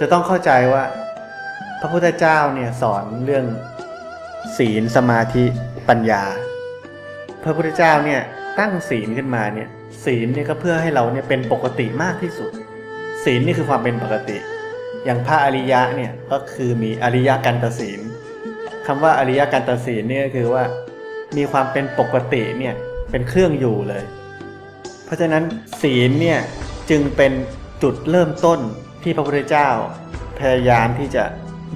จะต้องเข้าใจว่า พระพุทธเจ้าเนี่ยสอนเรื่องศีลสมาธิปัญญา พระพุทธเจ้าเนี่ยตั้งศีลขึ้นมาเนี่ยศีลเนี่ยก็เพื่อให้เราเนี่ยเป็นปกติมากที่สุด ศีลนี่คือความเป็นปกติ อย่างพระอริยะเนี่ยก็คือมีอริยกันตศีลคำว่าอริยกันตศีลเนี่ยก็คือว่ามีความเป็นปกติเนี่ยเป็นเครื่องอยู่เลย เพราะฉะนั้นศีลเนี่ยจึงเป็นจุดเริ่มต้น ที่พระพุทธเจ้าพยายามที่จะ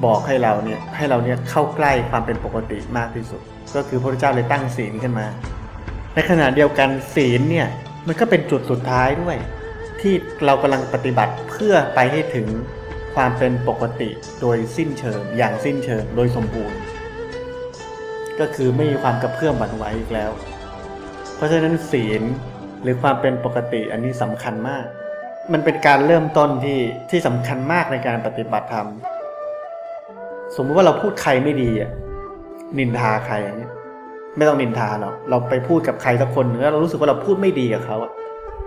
บอกให้เราเนี่ยให้เราเนี่ยเข้าใกล้ความเป็นปกติมากที่สุด ก็คือพระพุทธเจ้าเลยตั้งศีลขึ้นมา ในขณะเดียวกันศีลเนี่ยมันก็เป็นจุดสุดท้ายด้วย ที่เรากำลังปฏิบัติเพื่อไปให้ถึงความเป็นปกติโดยสิ้นเชิงอย่างสิ้นเชิงโดยสมบูรณ์ ก็คือไม่มีความกระเพื่อมหวั่นไหวอีกแล้ว เพราะฉะนั้นศีลหรือความเป็นปกติอันนี้สำคัญมาก มันเป็นการเริ่มต้นที่ที่สำคัญมากในการปฏิบัติธรรม สมมติว่าเราพูดใครไม่ดีอะนินทาใครอย่างเงี้ยไม่ต้องนินทาหรอกเราไปพูดกับใครสักคนหนึ่งแล้วเรารู้สึกว่าเราพูดไม่ดีกับเขาอะ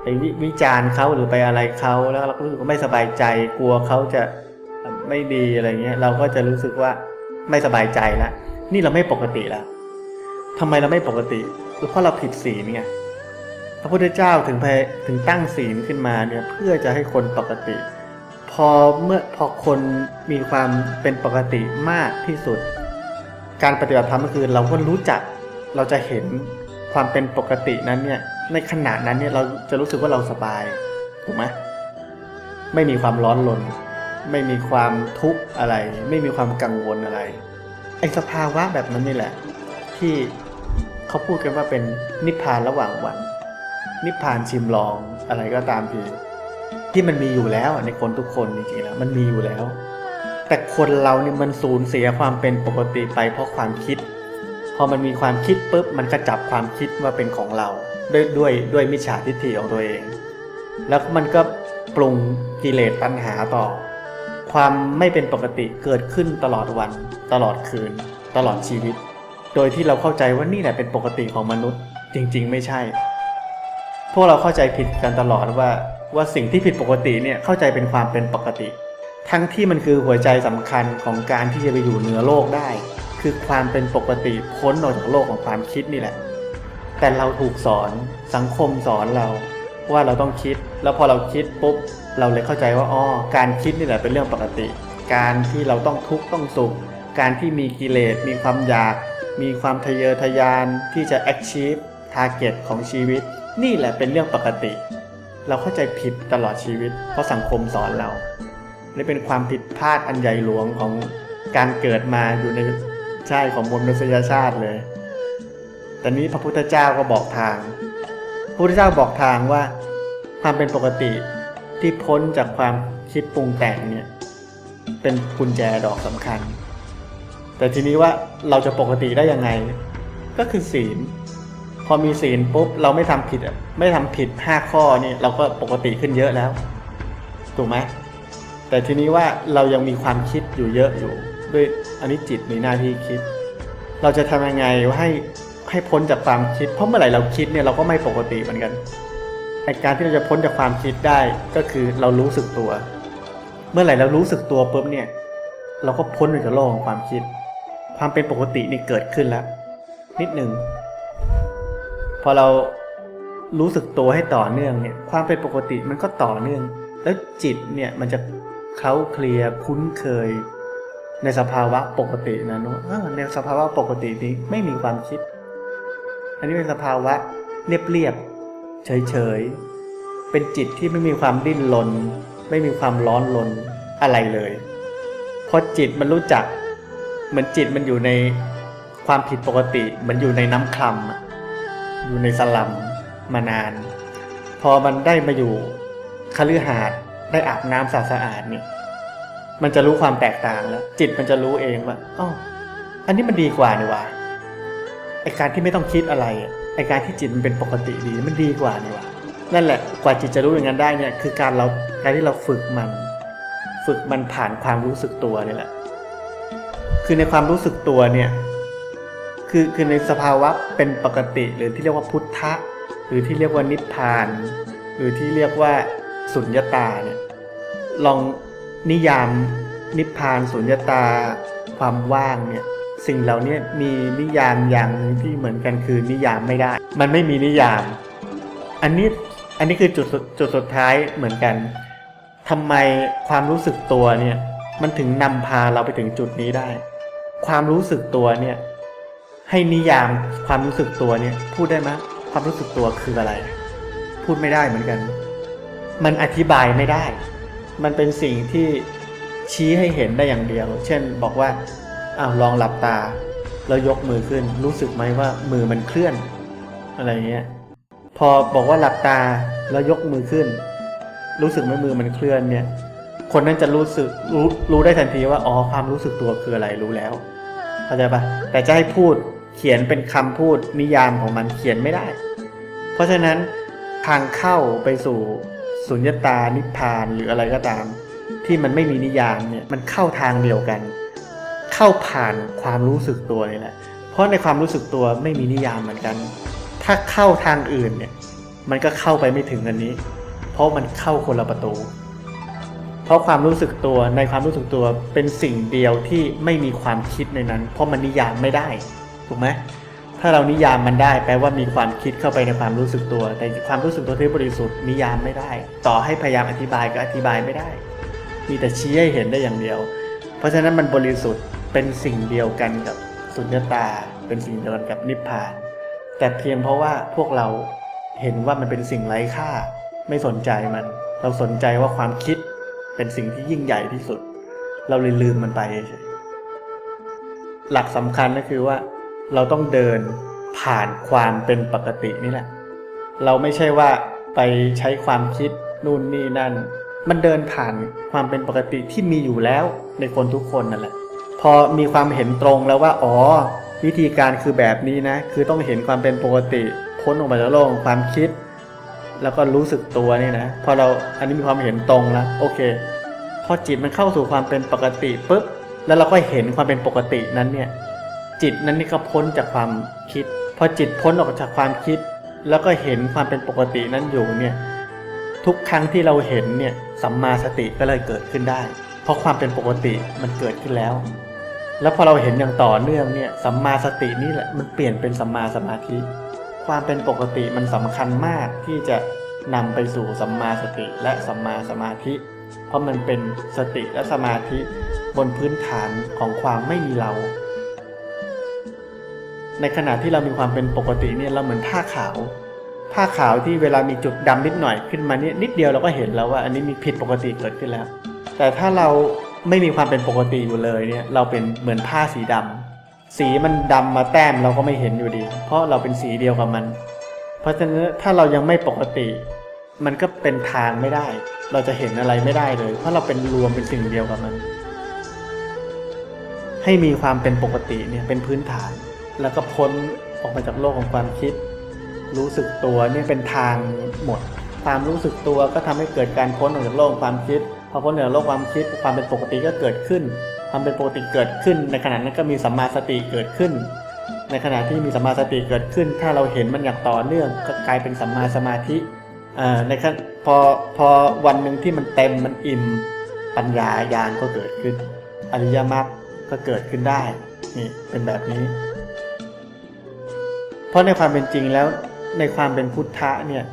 ไปวิจารณ์เขาหรือไปอะไรเขาแล้วเราก็รู้สึกว่าไม่สบายใจกลัวเขาจะไม่ดีอะไรเงี้ย เราก็จะรู้สึกว่าไม่สบายใจล้วนี่เราไม่ปกติแล้วทำไมเราไม่ปกติเพราะเราผิดศีลไง ระพุทธเจ้าถึงไปถึงตั้งศีลขึ้นมาเนี่ยเพื่อจะให้คนปกติ พอเมื่อพอคนมีความเป็นปกติมากที่สุด การปฏิบัติธรรมก็คือเราก็รู้จักเราจะเห็นความเป็นปกตินั้นเนี่ยในขณะนั้นเนี่ยเราจะรู้สึกว่าเราสบายถูกไหมไม่มีความร้อนรนไม่มีความทุกข์อะไร ไม่มีความกังวลอะไรไอ้สภาวะแบบนั้นนี่แหละ ที่เขาพูดกันว่าเป็นนิพพานระหว่างวัน นิพพานชิมลองอะไรก็ตามทีที่มันมีอยู่แล้วในคนทุกคนจริงๆแล้วมันมีอยู่แล้ว แต่คนเราเนี่ยมันสูญเสียความเป็นปกติไปเพราะความคิด พอมันมีความคิดปุ๊บมันก็จับความคิดว่าเป็นของเรา ด้วยด้วยด้วยมิจฉาทิฏฐิของตัวเอง แล้วมันก็ปรุงกิเลสตัณหาต่อ ความไม่เป็นปกติเกิดขึ้นตลอดวัน ตลอดคืน ตลอดชีวิต โดยที่เราเข้าใจว่านี่แหละเป็นปกติของมนุษย์ จริง ๆ ไม่ใช่ พวกเราเข้าใจผิดกันตลอดว่า ว่าสิ่งที่ผิดปกติเนี่ยเข้าใจเป็นความเป็นปกติ ทั้งที่มันคือหัวใจสำคัญของการที่จะไปอยู่เหนือโลกได้ คือความเป็นปกติพ้นออกจากโลกของความคิดนี่แหละ แต่เราถูกสอนสังคมสอนเราว่าเราต้องคิด แล้วพอเราคิดปุ๊บเราเลยเข้าใจว่าอ๋อการคิดนี่แหละเป็นเรื่องปกติ การที่เราต้องทุกข์ต้องสุข การที่มีกิเลสมีความอยาก มีความทะเยอทะยานที่จะ achieve target ของชีวิต นี่แหละเป็นเรื่องปกติ เราเข้าใจผิดตลอดชีวิต เพราะสังคมสอนเรานี่เป็นความผิดพลาดอันใหญ่หลวงของการเกิดมาอยู่ในชาติของมนุษยชาติเลย แต่นี้พระพุทธเจ้าก็บอกทาง พระพุทธเจ้าบอกทางว่า ความเป็นปกติที่พ้นจากความคิดปรุงแต่งเนี่ยเป็นกุญแจดอกสำคัญ แต่ทีนี้ว่าเราจะปกติได้ยังไง ก็คือศีล พอมีศีลปุ๊บเราไม่ทำผิดไม่ทำผิดห้าข้อนี่เราก็ปกติขึ้นเยอะแล้ว ถูกไหมแต่ทีนี้ว่าเรายังมีความคิดอยู่เยอะอยู่ ด้วยอันนี้จิตมีหน้าที่คิด เราจะทำยังไงให้ให้พ้นจากความคิด เพราะเมื่อไหร่เราคิดเนี่ยเราก็ไม่ปกติเหมือนกันไอการที่เราจะพ้นจากความคิดได้ก็คือเรารู้สึกตัว เมื่อไหร่เรารู้สึกตัวปุ๊บเนี่ยเราก็พ้นออกจากโลกของความคิด ความเป็นปกตินี่เกิดขึ้นแล้ว นิดหนึ่ง พอเรารู้สึกตัวให้ต่อเนื่องเนี่ยความเป็นปกติมันก็ต่อเนื่อง แล้วจิตเนี่ยมันจะเคล้าเคลียร์คุ้นเคย ในสภาวะปกตินะนุในสภาวะปกตินี้ไม่มีความคิด อันนี้เป็นสภาวะเรียบเรียบเฉยเฉยๆเป็นจิตที่ไม่มีความดิ้นรนไม่มีความร้อนรนอะไรเลยพอจิตมันรู้จัก เหมือนจิตมันอยู่ในความผิดปกติเหมันอยู่ในน้ำคลำอะ อยู่ในสลัมมานาน พอมันได้มาอยู่คฤหาสน์ได้อาบน้ำสะอาดเนี่ยมันจะรู้ความแตกต่างแล้ว จิตมันจะรู้เองว่าอ๋ออันนี้มันดีกว่านี่ว่าไอการที่ไม่ต้องคิดอะไรไอการที่จิตมันเป็นปกติดีมันดีกว่านี่ว่านั่นแหละกว่าจิตจะรู้อย่างนั้นได้เนี่ย คือการเราการที่เราฝึกมัน ฝึกมันผ่านความรู้สึกตัวนี่แหละ คือในความรู้สึกตัวเนี่ย คือคือในสภาวะเป็นปกติ หรือที่เรียกว่าพุทธะ หรือที่เรียกว่านิพพาน หรือที่เรียกว่าสุญญตาเนี่ยลองนิยามนิพพานสุญญตาความว่างเนี่ยสิ่งเหล่านี้มีนิยามอย่างหนึ่งที่เหมือนกันคือนิยามไม่ได้ มันไม่มีนิยาม อันนี้อันนี้คือจุดสุดจุดสุดท้ายเหมือนกันทำไมความรู้สึกตัวเนี่ยมันถึงนำพาเราไปถึงจุดนี้ได้ ความรู้สึกตัวเนี่ย ให้นิยามความรู้สึกตัวเนี่ย พูดได้ไหมความรู้สึกตัวคืออะไร พูดไม่ได้เหมือนกัน มันอธิบายไม่ได้ มันเป็นสิ่งที่ชี้ให้เห็นได้อย่างเดียว เช่นบอกว่าอ้าวลองหลับตา แล้วยกมือขึ้น รู้สึกไหมว่ามือมันเคลื่อน อะไรเงี้ยพอบอกว่าหลับตาแล้วยกมือขึ้น รู้สึกไหมมือมันเคลื่อนเนี่ย คนนั้นจะรู้สึกรู้รู้ได้ทันทีว่าอ๋อความรู้สึกตัวคืออะไรรู้แล้วเข้าใจปะแต่จะให้พูด เขียนเป็นคำพูดนิยามของมันเขียนไม่ได้ เพราะฉะนั้นทางเข้าไปสู่สุญญตานิพพานหรืออะไรก็ตาม ที่มันไม่มีนิยามเนี่ยมันเข้าทางเดียวกัน เข้าผ่านความรู้สึกตัวนี่แหละเพราะในความรู้สึกตัวไม่มีนิยามเหมือนกัน ถ้าเข้าทางอื่นเนี่ยมันก็เข้าไปไม่ถึงอันนี้ เพราะมันเข้าคนละประตู เพราะความรู้สึกตัวในความรู้สึกตัวเป็นสิ่งเดียวที่ไม่มีความคิดในนั้น เพราะมันนิยามไม่ได้ ถูกไหมถ้าเรานิยามมันได้แปลว่ามีความคิดเข้าไปในความรู้สึกตัว แต่ความรู้สึกตัวที่บริสุทธิ์นิยามไม่ได้ ต่อให้พยายามอธิบายก็อธิบายไม่ได้ มีแต่ชี้ให้เห็นได้อย่างเดียว เพราะฉะนั้นมันบริสุทธิ์เป็นสิ่งเดียวกันกับสุญญตา เป็นสิ่งเดียวกันกับนิพพาน แต่เพียงเพราะว่าพวกเราเห็นว่ามันเป็นสิ่งไร้ค่า ไม่สนใจมัน เราสนใจว่าความคิดเป็นสิ่งที่ยิ่งใหญ่ที่สุด เราเลยลืมมันไปเฉยหลักสำคัญก็คือว่า เราต้องเดินผ่านความเป็นปกตินี่แหละ เราไม่ใช่ว่าไปใช้ความคิดนู่นนี่นั่น มันเดินผ่านความเป็นปกติที่มีอยู่แล้วในคนทุกคนนั่นแหละ พอมีความเห็นตรงแล้วว่า อ๋อ วิธีการคือแบบนี้นะ คือต้องเห็นความเป็นปกติ พ้นออกมาจากโลกความคิด แล้วก็รู้สึกตัวนี่นะ พอเราอันนี้มีความเห็นตรงแล้วโอเค พอจิตมันเข้าสู่ความเป็นปกติปุ๊บ แล้วเราก็เห็นความเป็นปกตินั้นเนี่ย จิตนั้นนี่ก็พ้นจากความคิด พอจิตพ้นออกจากความคิด แล้วก็เห็นความเป็นปกตินั้นอยู่เนี่ยทุกครั้งที่เราเห็นเนี่ยสัมมาสติก็เลยเกิดขึ้นได้ เพราะความเป็นปกติมันเกิดขึ้นแล้ว แล้วพอเราเห็นอย่างต่อเนื่องเนี่ยสัมมาสตินี่แหละมันเปลี่ยนเป็นสัมมาสมาธิ ความเป็นปกติมันสำคัญมากที่จะนำไปสู่สัมมาสติและสัมมาสมาธิ เพราะมันเป็นสติและสมาธิบนพื้นฐานของความไม่มีเรา ในขณะที่เรามีความเป็นปกติเนี่ยเราเหมือนผ้าขาว ผ้าขาวที่เวลามีจุดดำนิดหน่อยขึ้นมาเนี่ยนิดเดียวเราก็เห็นแล้วว่า อันนี้มีผิดปกติเกิดขึ้นแล้ว แต่ถ้าเราไม่มีความเป็นปกติอยู่เลยเนี่ยเราเป็นเหมือนผ้าสีดำสีมันดำมาแต้มเราก็ไม่เห็นอยู่ดี เพราะเราเป็นสีเดียวกับมัน เพราะฉะนั้นถ้าเรายังไม่ปกติ มันก็เป็นทางไม่ได้ เราจะเห็นอะไรไม่ได้เลย เพราะเราเป็นรวมเป็นสิ่งเดียวกับมัน ให้มีความเป็นปกติเนี่ยเป็นพื้นฐาน แล้วก็พ้นออกมาจากโลกของความคิด รู้สึกตัวนี่เป็นทางหมด ความรู้สึกตัวก็ทำให้เกิดการพ้นออกจากโลกความคิด พอพ้นออกจากโลกความคิด ความเป็นปกติก็เกิดขึ้น ความเป็นปกติเกิดขึ้น ในขณะนั้นก็มีสัมมาสติเกิดขึ้น ในขณะที่มีสัมมาสติเกิดขึ้น ถ้าเราเห็นมันอย่างต่อเนื่อง ก็กลายเป็นสัมมาสมาธิอ่าในขั้นพอพอวันหนึ่งที่มันเต็มมันอิ่มปัญญาญาณก็เกิดขึ้น อริยมรรคก็เกิดขึ้นได้นี่เป็นแบบนี้ ราะในความเป็นจริงแล้วในความเป็นพุทธะเนี่ย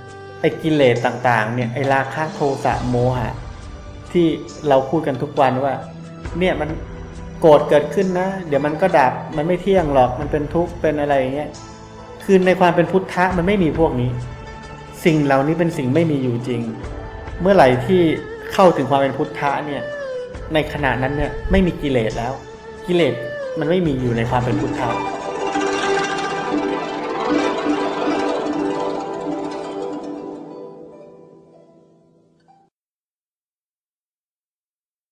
ไอ้กิเลสต่างๆเนี่ยไอ้ราคะโทสะโมหะ ที่เราพูดกันทุกวันว่า เนี่ยมันโกรธเกิดขึ้นนะ เดี๋ยวมันก็ดับมันไม่เที่ยงหรอกมันเป็นทุกข์เป็นอะไรอย่างเงี้ยคือในความเป็นพุทธะมันไม่มีพวกนี้ สิ่งเหล่านี้เป็นสิ่งไม่มีอยู่จริง เมื่อไหร่ที่เข้าถึงความเป็นพุทธะเนี่ยในขณะนั้นเนี่ยไม่มีกิเลสแล้ว กิเลสมันไม่มีอยู่ในความเป็นพุทธะ